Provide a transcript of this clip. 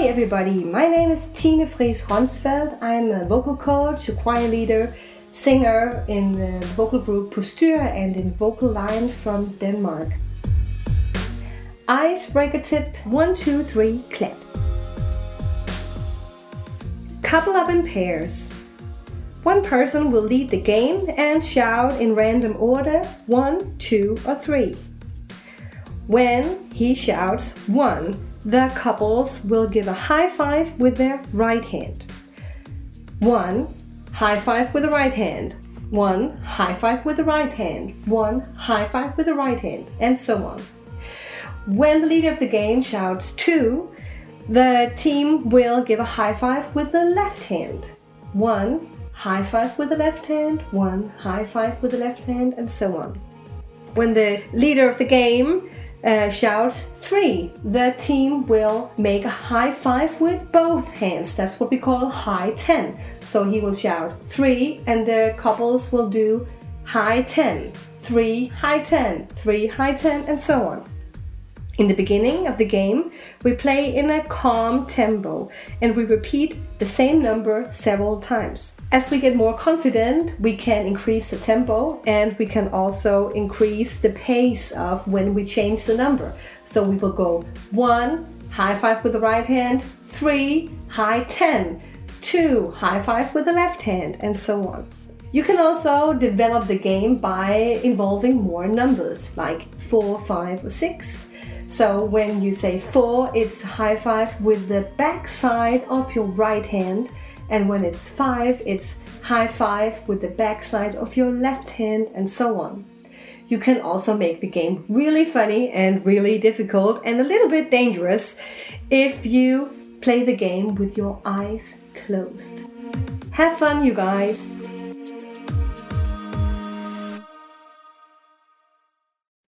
everybody, my name is Tine Fris Ronsfeld. I'm a vocal coach, a choir leader, singer in the vocal group Postyr and in Vocal Line from Denmark. Icebreaker tip 1, 2, 3, clap. Couple up in pairs. One person will lead the game and shout in random order 1, 2, or 3. When he shouts 1, the couples will give a high five with their right hand. One, high five with the right hand. One, high five with the right hand. One, high five with the right hand, and so on. When the leader of the game shouts two, the team will give a high five with the left hand. One, high five with the left hand, one, high five with the left hand, and so on. When the leader of the game uh, shout three, the team will make a high five with both hands. That's what we call high 10. So he will shout three, and the couples will do high ten, three, high ten, three, high 10, and so on. In the beginning of the game, we play in a calm tempo and we repeat the same number several times. As we get more confident, we can increase the tempo and we can also increase the pace of when we change the number. So we will go one, high five with the right hand, three, high 10, two, high five with the left hand, and so on. You can also develop the game by involving more numbers like 4, 5, or 6. So when you say 4, it's high five with the back side of your right hand, and when it's 5, it's high five with the back side of your left hand, and so on. You can also make the game really funny and really difficult and a little bit dangerous if you play the game with your eyes closed. Have fun, you guys!